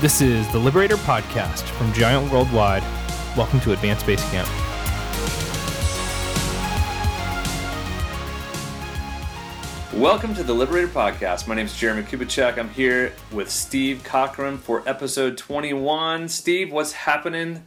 This is the Liberator Podcast from Giant Worldwide. Welcome to Advanced Base Camp. Welcome to the Liberator Podcast. My name is Jeremy Kubicek. I'm here with Steve Cockram for episode 21. Steve, what's happening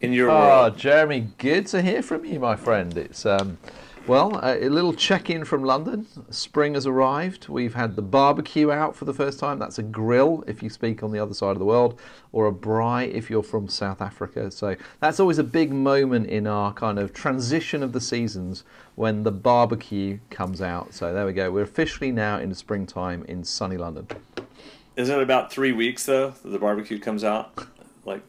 in your Oh, world? Jeremy, good to hear from you, my friend. It's um, well, a, little check-in from London. Spring has arrived. We've had the barbecue out for the first time. That's a grill if you speak on the other side of the world, or a braai if you're from South Africa. So that's always a big moment in our kind of transition of the seasons when the barbecue comes out. So there we go. We're officially now in the springtime in sunny London. Isn't it about three weeks, though, that the barbecue comes out? Like,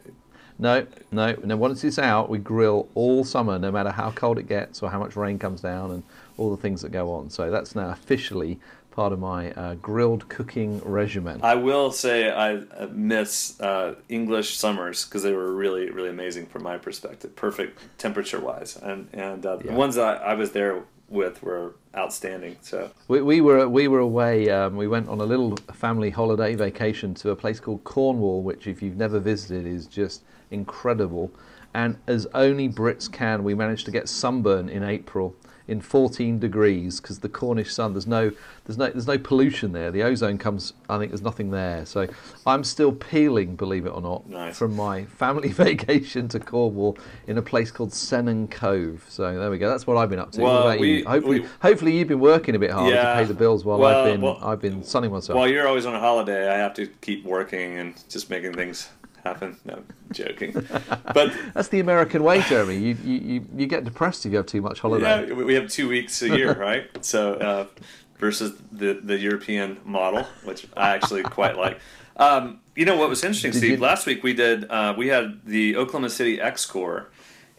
No, no. And once it's out, we grill all summer, no matter how cold it gets or how much rain comes down, and all the things that go on. So that's now officially part of my uh, grilled cooking regimen. I will say I uh, miss uh, English summers because they were really, really amazing from my perspective, perfect temperature-wise. And, and uh, the ones that I was there with were outstanding. So We, we were we were away. Um, we went on a little family holiday vacation to a place called Cornwall, which, if you've never visited, is just incredible. And as only Brits can, we managed to get sunburn in April in 14 degrees because the Cornish sun. There's no there's no there's no pollution there. The ozone comes. I think there's nothing there. So I'm still peeling, believe it or not, Nice. from my family vacation to Cornwall in a place called Sennen Cove. So there we go. That's what I've been up to. Well, we- you? Hopefully, we- hopefully you've been working a bit harder Yeah. to pay the bills while Well, I've been well- I've been sunning myself. while you're always on a holiday, I have to keep working and just making things happen. No, I'm joking. But That's the American way, Jeremy. You, you, you, get depressed if you have too much holiday. Yeah, we have two weeks a year, right? So uh, versus the the European model, which I actually quite like. Um, you know what was interesting, Did Steve? you- Last week we did uh, we had the Oklahoma City X Corps,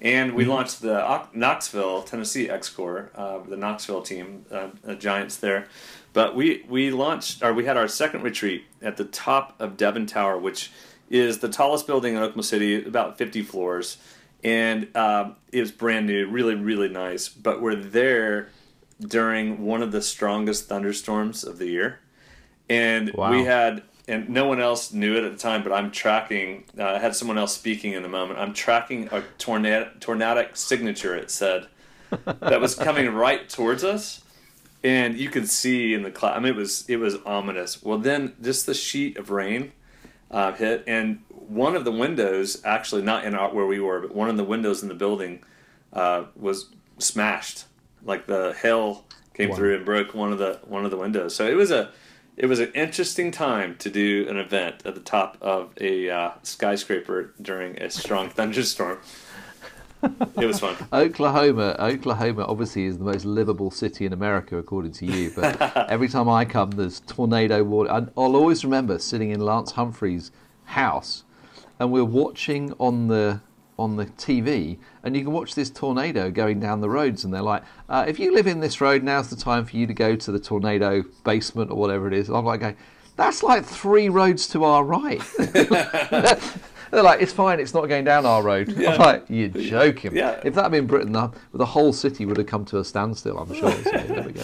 and Mm-hmm. we launched the Knoxville, Tennessee X Corps, uh, the Knoxville team, uh, uh, Giants there. But we we launched or we had our second retreat at the top of Devon Tower, which is the tallest building in Oklahoma City, about 50 floors, and um, it was brand new, really really nice. But we're there during one of the strongest thunderstorms of the year, and Wow. we had and no one else knew it at the time, but I'm tracking. Uh, I had someone else speaking in the moment. I'm tracking a tornado, tornadic signature. It said that was coming right towards us, and you could see in the cloud. I mean, it was it was ominous. Well, then just the sheet of rain uh, hit, and one of the windows, actually not in our, where we were, but one of the windows in the building uh, was smashed. Like the hail came Wow. through and broke one of the one of the windows. So it was a it was an interesting time to do an event at the top of a uh, skyscraper during a strong thunderstorm. It was fun. Oklahoma, Oklahoma obviously is the most livable city in America, according to you. But every time I come, there's tornado water. And I'll always remember sitting in Lance Humphrey's house, and we're watching on the on the TV, and you can watch this tornado going down the roads, and they're like, uh, "If you live in this road, now's the time for you to go to the tornado basement or whatever it is." And I'm like, going, "That's like three roads to our right." They're like, it's fine, it's not going down our road. I'm like, you're joking. Yeah. If that had been Britain, the, the whole city would have come to a standstill, I'm sure. So there we go.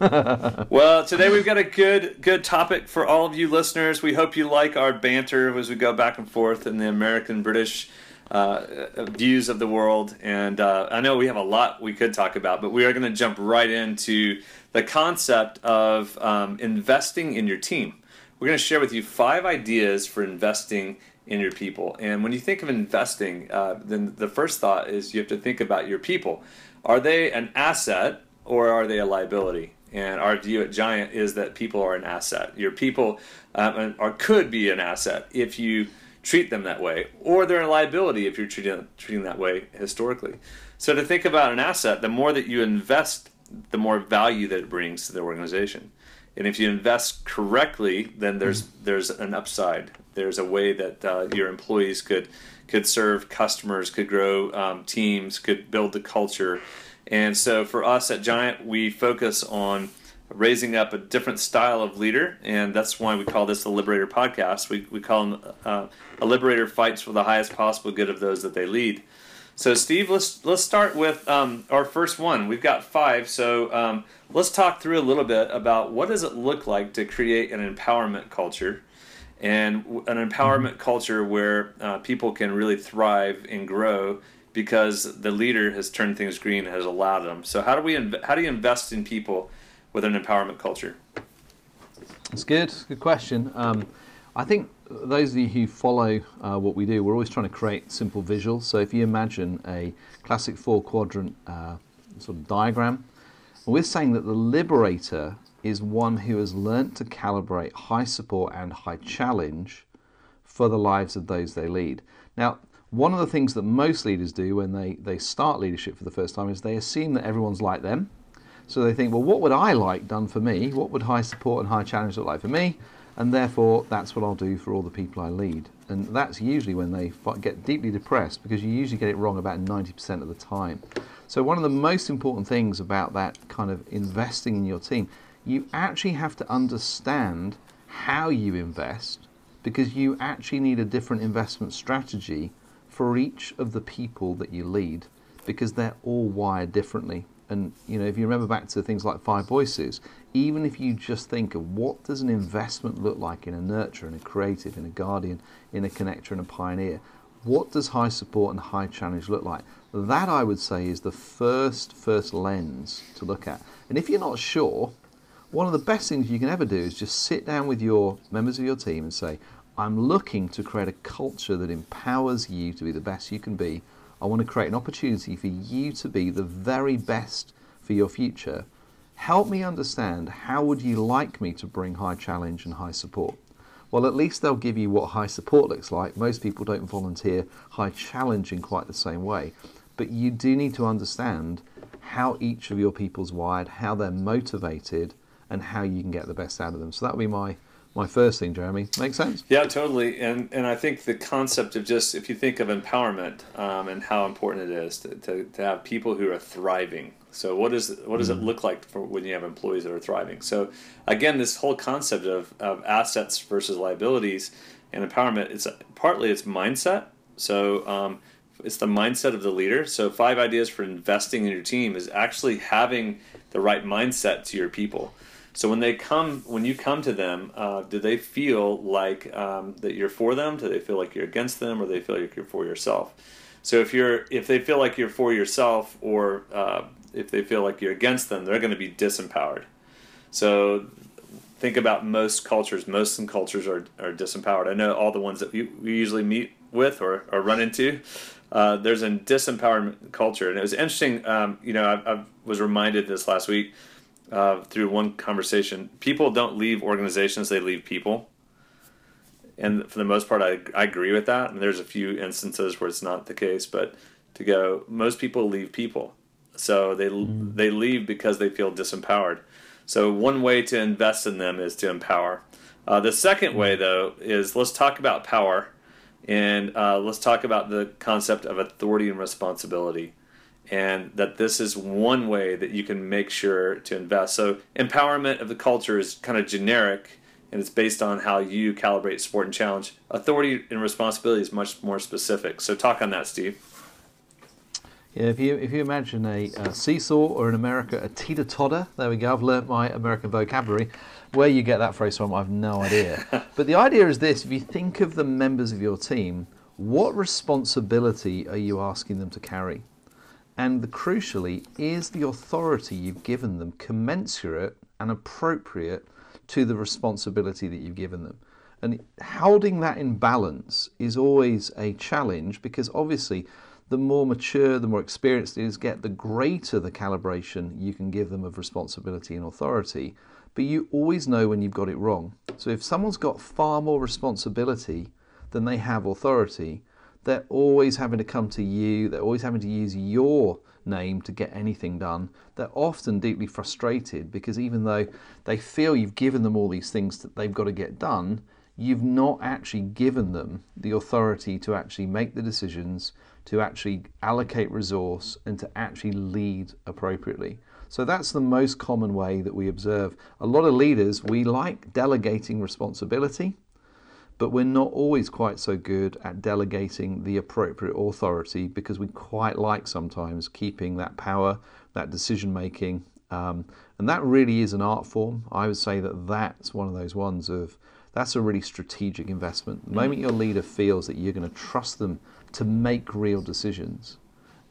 Well, today we've got a good good topic for all of you listeners. We hope you like our banter as we go back and forth in the American British uh, views of the world. And uh, I know we have a lot we could talk about, but we are going to jump right into the concept of um, investing in your team. We're going to share with you five ideas for investing in your people. And when you think of investing, uh, then the first thought is you have to think about your people. Are they an asset or are they a liability? And our view at Giant is that people are an asset. Your people um, are could be an asset if you treat them that way, or they're a liability if you're treating treating that way historically. So to think about an asset, the more that you invest, the more value that it brings to the organization. And if you invest correctly, then there's there's an upside. There's a way that uh, your employees could could serve customers, could grow um, teams, could build the culture. And so for us at Giant, we focus on raising up a different style of leader, and that's why we call this the Liberator Podcast. We we call them uh, a liberator fights for the highest possible good of those that they lead. So, Steve, let's let's start with um, our first one. We've got five, so um, let's talk through a little bit about what does it look like to create an empowerment culture, and an empowerment culture where uh, people can really thrive and grow because the leader has turned things green has allowed them. So how do we inv- how do you invest in people with an empowerment culture? That's good. Good question. Um, I think those of you who follow uh, what we do, we're always trying to create simple visuals. So if you imagine a classic four quadrant uh, sort of diagram, we're saying that the liberator is one who has learnt to calibrate high support and high challenge for the lives of those they lead. Now, one of the things that most leaders do when they, they start leadership for the first time is they assume that everyone's like them. So they think, well, what would I like done for me? What would high support and high challenge look like for me? And therefore, that's what I'll do for all the people I lead. And that's usually when they get deeply depressed because you usually get it wrong about 90% of the time. So, one of the most important things about that kind of investing in your team you actually have to understand how you invest because you actually need a different investment strategy for each of the people that you lead because they're all wired differently. And you know, if you remember back to things like Five Voices, even if you just think of what does an investment look like in a nurture, in a creative, in a guardian, in a connector, and a pioneer, what does high support and high challenge look like? That I would say is the first first lens to look at. And if you're not sure, one of the best things you can ever do is just sit down with your members of your team and say, I'm looking to create a culture that empowers you to be the best you can be. I want to create an opportunity for you to be the very best for your future. Help me understand how would you like me to bring high challenge and high support? Well, at least they'll give you what high support looks like. Most people don't volunteer high challenge in quite the same way. But you do need to understand how each of your people's wired, how they're motivated, and how you can get the best out of them. So that would be my my first thing, Jeremy. Make sense? Yeah, totally. And and I think the concept of just if you think of empowerment um, and how important it is to, to, to, have people who are thriving. So what is what does mm-hmm. it look like for when you have employees that are thriving? So again, this whole concept of, of assets versus liabilities and empowerment. It's partly it's mindset. So um, it's the mindset of the leader. So five ideas for investing in your team is actually having the right mindset to your people. So when they come, when you come to them, uh, do they feel like um, that you're for them? Do they feel like you're against them, or do they feel like you're for yourself? So if you're, if they feel like you're for yourself, or uh, if they feel like you're against them, they're going to be disempowered. So think about most cultures. Most cultures are, are disempowered. I know all the ones that we, we usually meet with or, or run into. Uh, there's a disempowered culture, and it was interesting. Um, you know, I, I was reminded this last week uh, through one conversation. People don't leave organizations; they leave people. And for the most part, I, I agree with that. And there's a few instances where it's not the case, but to go, most people leave people, so they mm. they leave because they feel disempowered. So one way to invest in them is to empower. Uh, the second way, though, is let's talk about power, and uh, let's talk about the concept of authority and responsibility and that this is one way that you can make sure to invest. So, empowerment of the culture is kind of generic and it's based on how you calibrate sport and challenge. Authority and responsibility is much more specific. So, talk on that, Steve. Yeah, if you if you imagine a, a seesaw or in America a teeter totter, there we go. I've learnt my American vocabulary. Where you get that phrase from, I've no idea. but the idea is this: if you think of the members of your team, what responsibility are you asking them to carry? And the, crucially, is the authority you've given them commensurate and appropriate to the responsibility that you've given them? And holding that in balance is always a challenge because obviously, the more mature, the more experienced leaders get, the greater the calibration you can give them of responsibility and authority. But you always know when you've got it wrong. So if someone's got far more responsibility than they have authority, they're always having to come to you, they're always having to use your name to get anything done. They're often deeply frustrated because even though they feel you've given them all these things that they've got to get done, you've not actually given them the authority to actually make the decisions, to actually allocate resource, and to actually lead appropriately. So that's the most common way that we observe. A lot of leaders, we like delegating responsibility but we're not always quite so good at delegating the appropriate authority because we quite like sometimes keeping that power, that decision making. Um, and that really is an art form. I would say that that's one of those ones of That's a really strategic investment. The moment your leader feels that you're going to trust them to make real decisions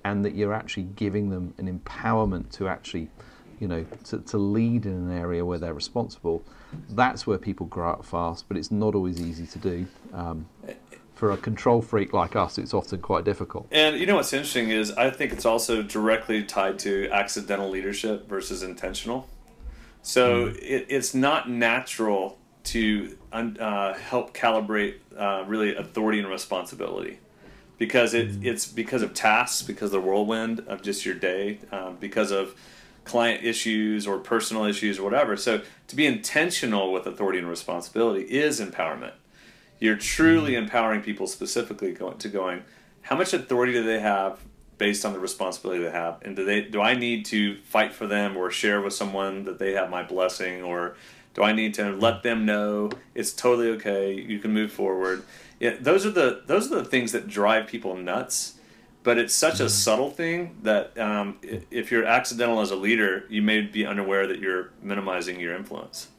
and that you're actually giving them an empowerment to actually, you know, to, to lead in an area where they're responsible, that's where people grow up fast, but it's not always easy to do. Um, for a control freak like us, it's often quite difficult. And you know what's interesting is I think it's also directly tied to accidental leadership versus intentional. So mm. it, it's not natural to uh, help calibrate uh, really authority and responsibility because it, mm. it's because of tasks, because of the whirlwind of just your day, um, because of client issues or personal issues or whatever. So to be intentional with authority and responsibility is empowerment. You're truly mm. empowering people specifically going, to going, how much authority do they have based on the responsibility they have, and do they do I need to fight for them or share with someone that they have my blessing or do I need to let them know it's totally okay? You can move forward. Yeah, those are the those are the things that drive people nuts. But it's such a mm-hmm. subtle thing that um, if you're accidental as a leader, you may be unaware that you're minimizing your influence.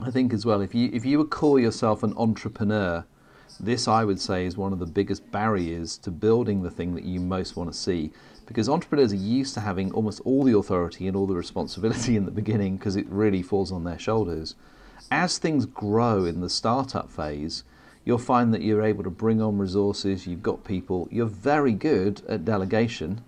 I think as well, if you if you would call yourself an entrepreneur, this I would say is one of the biggest barriers to building the thing that you most want to see because entrepreneurs are used to having almost all the authority and all the responsibility in the beginning because it really falls on their shoulders. As things grow in the startup phase, you'll find that you're able to bring on resources, you've got people, you're very good at delegation,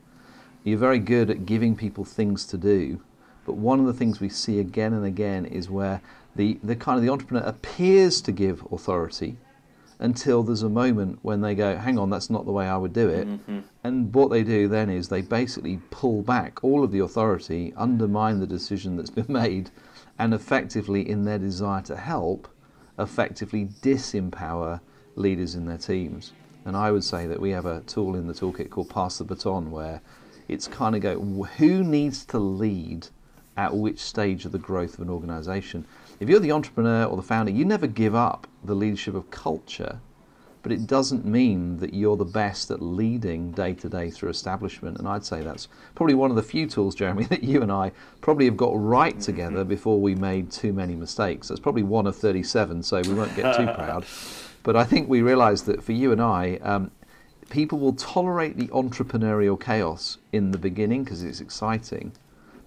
you're very good at giving people things to do. But one of the things we see again and again is where the, the kind of the entrepreneur appears to give authority, until there's a moment when they go, hang on, that's not the way I would do it. Mm-hmm. And what they do then is they basically pull back all of the authority, undermine the decision that's been made, and effectively, in their desire to help, effectively disempower leaders in their teams. And I would say that we have a tool in the toolkit called Pass the Baton, where it's kind of go, who needs to lead at which stage of the growth of an organization? If you're the entrepreneur or the founder, you never give up the leadership of culture, but it doesn't mean that you're the best at leading day to day through establishment. And I'd say that's probably one of the few tools, Jeremy, that you and I probably have got right together before we made too many mistakes. That's probably one of 37, so we won't get too proud. But I think we realised that for you and I, um, people will tolerate the entrepreneurial chaos in the beginning because it's exciting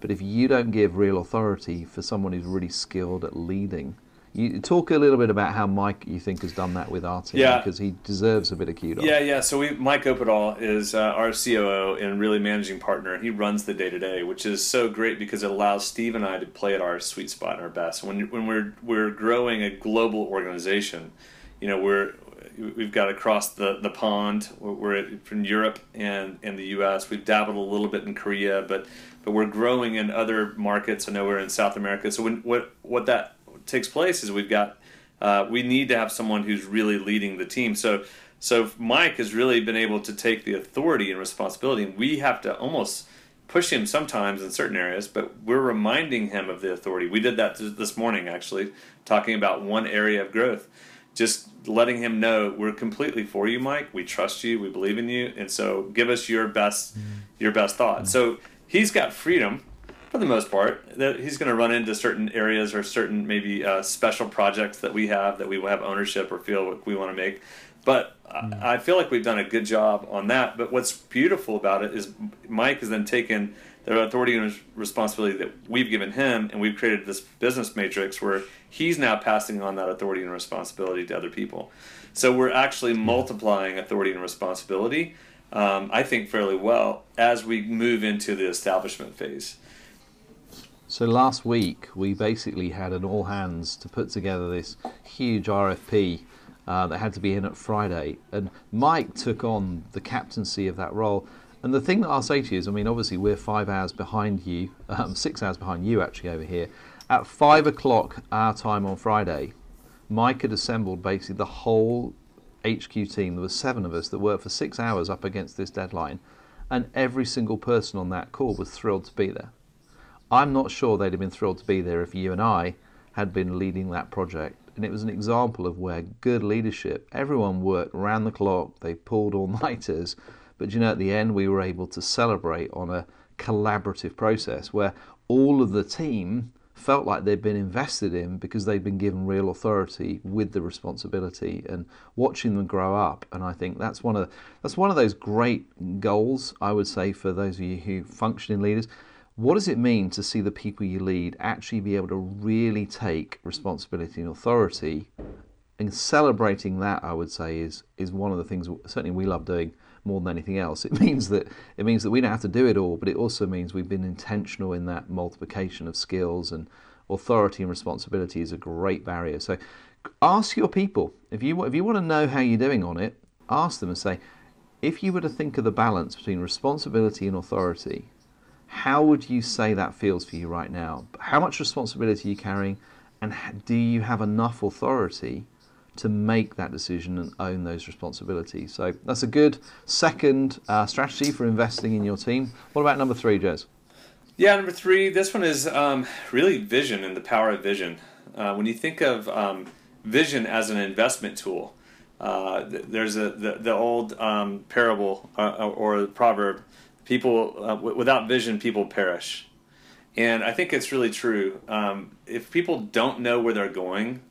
but if you don't give real authority for someone who's really skilled at leading, you talk a little bit about how Mike you think has done that with our team yeah. because he deserves a bit of kudos. Yeah, yeah. So we Mike Opedal is uh, our COO and really managing partner. He runs the day to day, which is so great because it allows Steve and I to play at our sweet spot, and our best. When when we're we're growing a global organization, you know we're we've got across the, the pond. We're from Europe and, and the U.S. We've dabbled a little bit in Korea, but but we're growing in other markets. I know we're in South America. So when, what what that takes place is we've got uh, we need to have someone who's really leading the team. So so Mike has really been able to take the authority and responsibility, and we have to almost push him sometimes in certain areas, but we're reminding him of the authority. We did that this morning actually, talking about one area of growth. Just letting him know we're completely for you, Mike. We trust you. We believe in you, and so give us your best, mm-hmm. your best thought. So he's got freedom for the most part. That he's going to run into certain areas or certain maybe uh, special projects that we have that we will have ownership or feel we want to make. But mm. I feel like we've done a good job on that. But what's beautiful about it is Mike has then taken the authority and responsibility that we've given him, and we've created this business matrix where he's now passing on that authority and responsibility to other people. So we're actually multiplying authority and responsibility um, I think, fairly well as we move into the establishment phase. So last week we basically had an all hands to put together this huge RFP uh, that had to be in at Friday, and Mike took on the captaincy of that role. And the thing that I'll say to you is, I mean, obviously we're five hours behind you, um, six hours behind you actually over here. At five o'clock our time on Friday, Mike had assembled basically the whole HQ team, there were seven of us that worked for six hours up against this deadline, and every single person on that call was thrilled to be there. I'm not sure they'd have been thrilled to be there if you and I had been leading that project. And it was an example of where good leadership, everyone worked round the clock, they pulled all nighters, but you know, at the end, we were able to celebrate on a collaborative process where all of the team felt like they'd been invested in because they'd been given real authority with the responsibility and watching them grow up. And I think that's one of that's one of those great goals I would say for those of you who function in leaders. What does it mean to see the people you lead actually be able to really take responsibility and authority? And celebrating that, I would say, is is one of the things certainly we love doing more than anything else. It means that it means that we don't have to do it all, but it also means we've been intentional in that multiplication of skills and authority and responsibility is a great barrier. So ask your people if you if you want to know how you're doing on it, ask them and say, if you were to think of the balance between responsibility and authority, how would you say that feels for you right now? How much responsibility are you carrying, and do you have enough authority? to make that decision and own those responsibilities. So that's a good second uh, strategy for investing in your team. What about number three, Jez? Yeah, number three, this one is um, really vision and the power of vision. Uh, when you think of um, vision as an investment tool, uh, there's a the, the old um, parable uh, or proverb: "People uh, w- without vision, people perish." And I think it's really true. Um, if people don't know where they're going,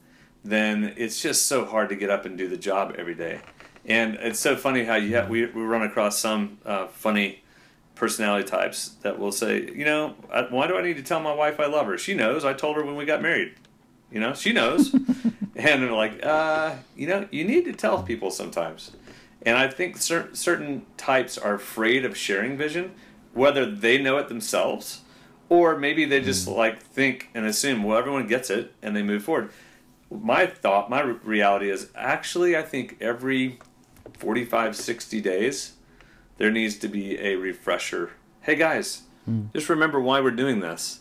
then it's just so hard to get up and do the job every day. And it's so funny how you have, we, we run across some uh, funny personality types that will say, you know, why do I need to tell my wife I love her? She knows. I told her when we got married. You know, she knows. and they're like, uh, you know, you need to tell people sometimes. And I think cer- certain types are afraid of sharing vision, whether they know it themselves or maybe they just mm. like think and assume, well, everyone gets it and they move forward my thought, my reality is actually, I think every 45, 60 days, there needs to be a refresher. Hey guys, mm. just remember why we're doing this.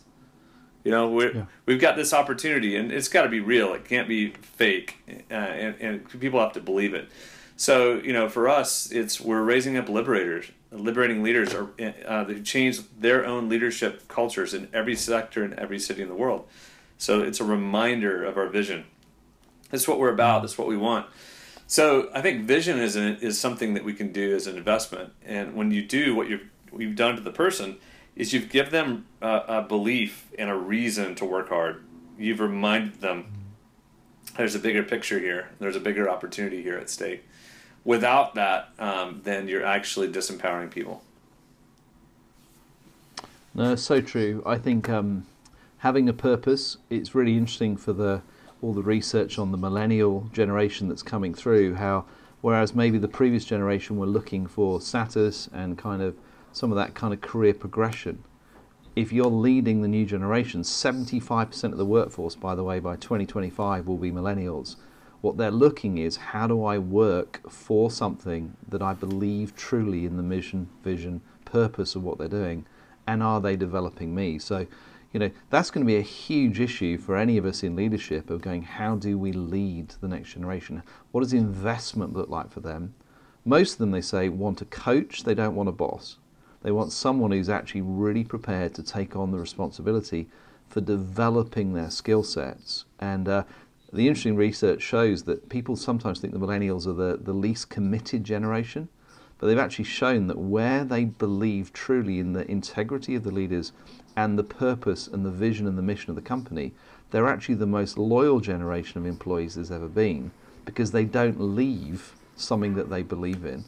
You know, we yeah. we've got this opportunity, and it's got to be real. It can't be fake, uh, and, and people have to believe it. So, you know, for us, it's we're raising up liberators, liberating leaders, or uh, who change their own leadership cultures in every sector in every city in the world. So it's a reminder of our vision. This is what we're about. This is what we want. So I think vision is an, is something that we can do as an investment. And when you do what you've we've done to the person, is you've given them a, a belief and a reason to work hard. You've reminded them there's a bigger picture here. There's a bigger opportunity here at stake. Without that, um, then you're actually disempowering people. No, so true. I think um, having a purpose, it's really interesting for the all the research on the millennial generation that's coming through, how whereas maybe the previous generation were looking for status and kind of some of that kind of career progression. If you're leading the new generation, 75% of the workforce, by the way, by 2025 will be millennials. What they're looking is how do I work for something that I believe truly in the mission, vision, purpose of what they're doing, and are they developing me? So you know that's going to be a huge issue for any of us in leadership of going how do we lead the next generation? What does investment look like for them? Most of them they say want a coach they don't want a boss. They want someone who's actually really prepared to take on the responsibility for developing their skill sets. And uh, the interesting research shows that people sometimes think the millennials are the, the least committed generation but they've actually shown that where they believe truly in the integrity of the leaders and the purpose and the vision and the mission of the company, they're actually the most loyal generation of employees there's ever been because they don't leave something that they believe in,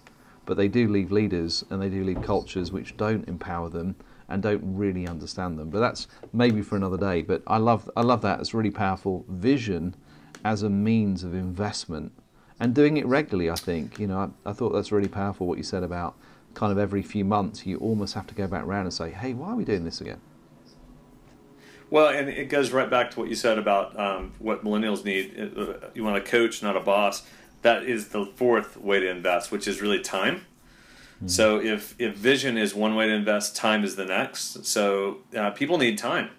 but they do leave leaders and they do leave cultures which don't empower them and don't really understand them. But that's maybe for another day. But I love I love that. It's really powerful vision as a means of investment and doing it regularly. I think you know I, I thought that's really powerful what you said about kind of every few months you almost have to go back around and say, hey, why are we doing this again? Well, and it goes right back to what you said about um, what millennials need. Uh, you want a coach, not a boss. That is the fourth way to invest, which is really time. Mm-hmm. So if if vision is one way to invest, time is the next. So uh, people need time.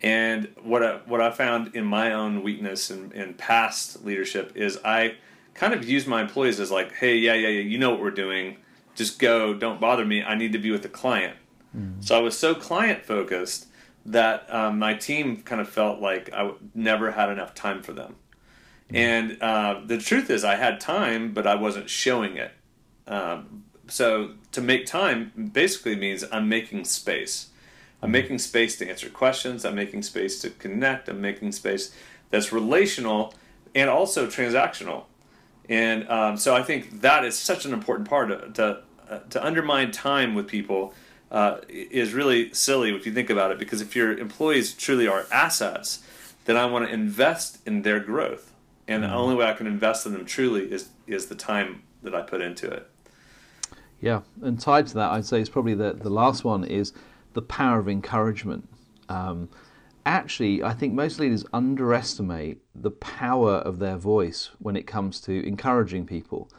And what I, what I found in my own weakness in, in past leadership is I kind of use my employees as like, hey, yeah, yeah, yeah, you know what we're doing. Just go. Don't bother me. I need to be with the client. Mm-hmm. So I was so client focused that um, my team kind of felt like I never had enough time for them. Mm-hmm. And uh, the truth is, I had time, but I wasn't showing it. Um, so to make time basically means I'm making space. I'm making space to answer questions. I'm making space to connect. I'm making space that's relational and also transactional. And um, so I think that is such an important part to, to, uh, to undermine time with people uh, is really silly if you think about it. Because if your employees truly are assets, then I want to invest in their growth. And the only way I can invest in them truly is is the time that I put into it. Yeah, and tied to that, I'd say it's probably the the last one is the power of encouragement. Um, actually, I think most leaders underestimate the power of their voice when it comes to encouraging people.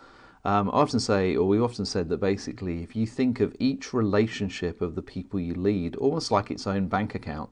Um, I often say, or we've often said, that basically, if you think of each relationship of the people you lead almost like its own bank account,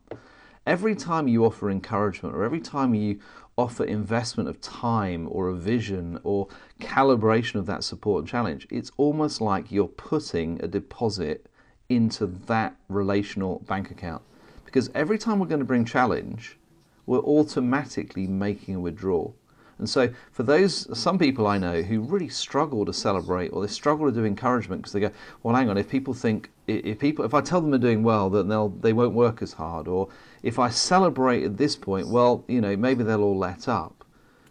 every time you offer encouragement or every time you offer investment of time or a vision or calibration of that support and challenge, it's almost like you're putting a deposit into that relational bank account. Because every time we're going to bring challenge, we're automatically making a withdrawal. And so, for those, some people I know who really struggle to celebrate or they struggle to do encouragement because they go, well, hang on, if people think, if people, if I tell them they're doing well, then they'll, they won't work as hard. Or if I celebrate at this point, well, you know, maybe they'll all let up.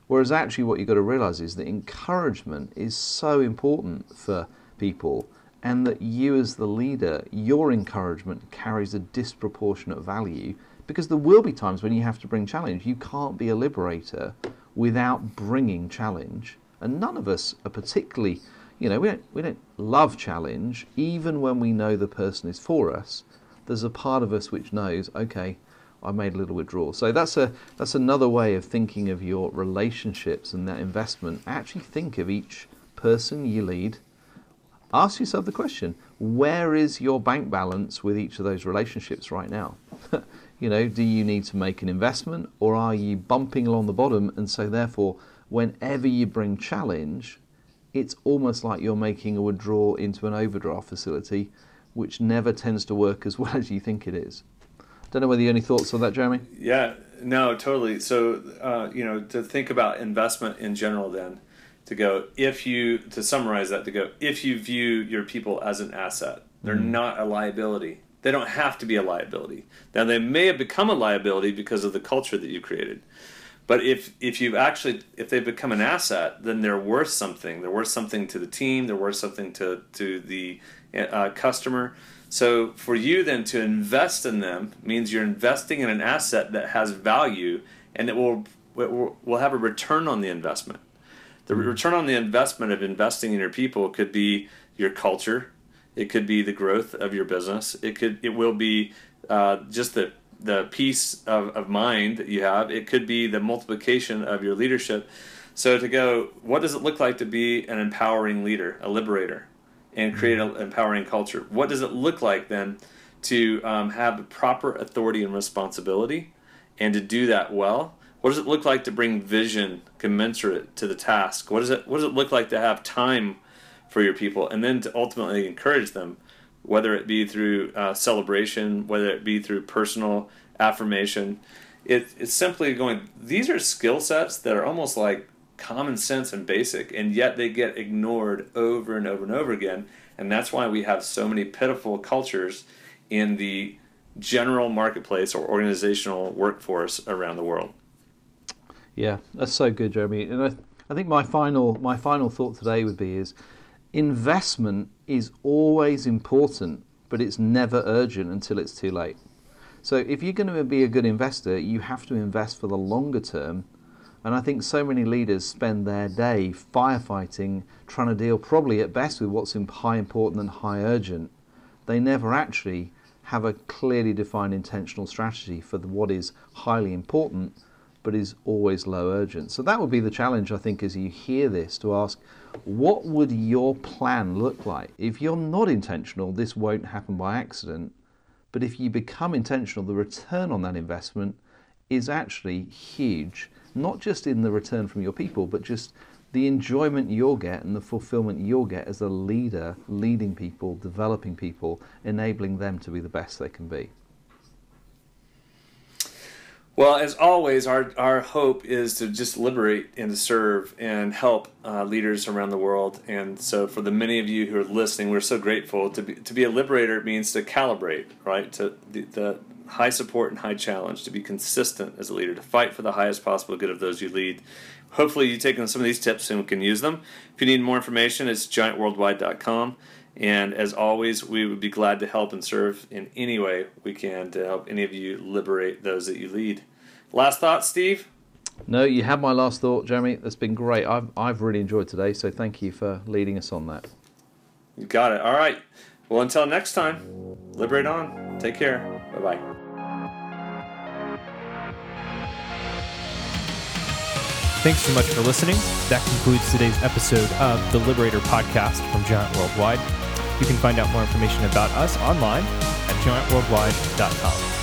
Whereas actually, what you've got to realize is that encouragement is so important for people and that you, as the leader, your encouragement carries a disproportionate value because there will be times when you have to bring challenge. You can't be a liberator without bringing challenge. And none of us are particularly, you know, we don't, we don't love challenge, even when we know the person is for us. There's a part of us which knows, okay, I made a little withdrawal. So that's a that's another way of thinking of your relationships and that investment. Actually think of each person you lead ask yourself the question where is your bank balance with each of those relationships right now? you know, do you need to make an investment or are you bumping along the bottom? And so, therefore, whenever you bring challenge, it's almost like you're making a withdrawal into an overdraft facility, which never tends to work as well as you think it is. Don't know whether you have any thoughts on that, Jeremy. Yeah, no, totally. So, uh, you know, to think about investment in general, then to go if you to summarize that to go if you view your people as an asset they're mm not a liability. They don't have to be a liability. Now they may have become a liability because of the culture that you created. But if if you've actually if they become an asset then they're worth something. They're worth something to the team. They're worth something to to the uh, customer. So for you then to invest in them means you're investing in an asset that has value and it will will have a return on the investment the return on the investment of investing in your people could be your culture. It could be the growth of your business. It could it will be uh, just the the peace of, of mind that you have. It could be the multiplication of your leadership. So to go, what does it look like to be an empowering leader, a liberator, and create an empowering culture? What does it look like then to um, have proper authority and responsibility, and to do that well? What does it look like to bring vision commensurate to the task? What does it What does it look like to have time for your people, and then to ultimately encourage them, whether it be through uh, celebration, whether it be through personal affirmation? It, it's simply going. These are skill sets that are almost like common sense and basic, and yet they get ignored over and over and over again. And that's why we have so many pitiful cultures in the general marketplace or organizational workforce around the world. Yeah, that's so good, Jeremy. And I, I think my final my final thought today would be is investment is always important, but it's never urgent until it's too late. So if you're going to be a good investor, you have to invest for the longer term. And I think so many leaders spend their day firefighting, trying to deal probably at best with what's high important and high urgent. They never actually have a clearly defined intentional strategy for what is highly important but is always low urgent. So that would be the challenge, I think, as you hear this to ask, what would your plan look like? If you're not intentional, this won't happen by accident. But if you become intentional, the return on that investment is actually huge, not just in the return from your people, but just the enjoyment you'll get and the fulfillment you'll get as a leader, leading people, developing people, enabling them to be the best they can be. Well, as always, our, our hope is to just liberate and to serve and help uh, leaders around the world. And so, for the many of you who are listening, we're so grateful. To be, to be a liberator means to calibrate, right? To the, the high support and high challenge, to be consistent as a leader, to fight for the highest possible good of those you lead. Hopefully, you've taken some of these tips and can use them. If you need more information, it's giantworldwide.com. And as always, we would be glad to help and serve in any way we can to help any of you liberate those that you lead. Last thought, Steve? No, you have my last thought, Jeremy. That's been great. I've, I've really enjoyed today, so thank you for leading us on that. You got it. All right. Well, until next time, liberate on. Take care. Bye bye. Thanks so much for listening. That concludes today's episode of the Liberator podcast from Giant Worldwide. You can find out more information about us online at giantworldwide.com.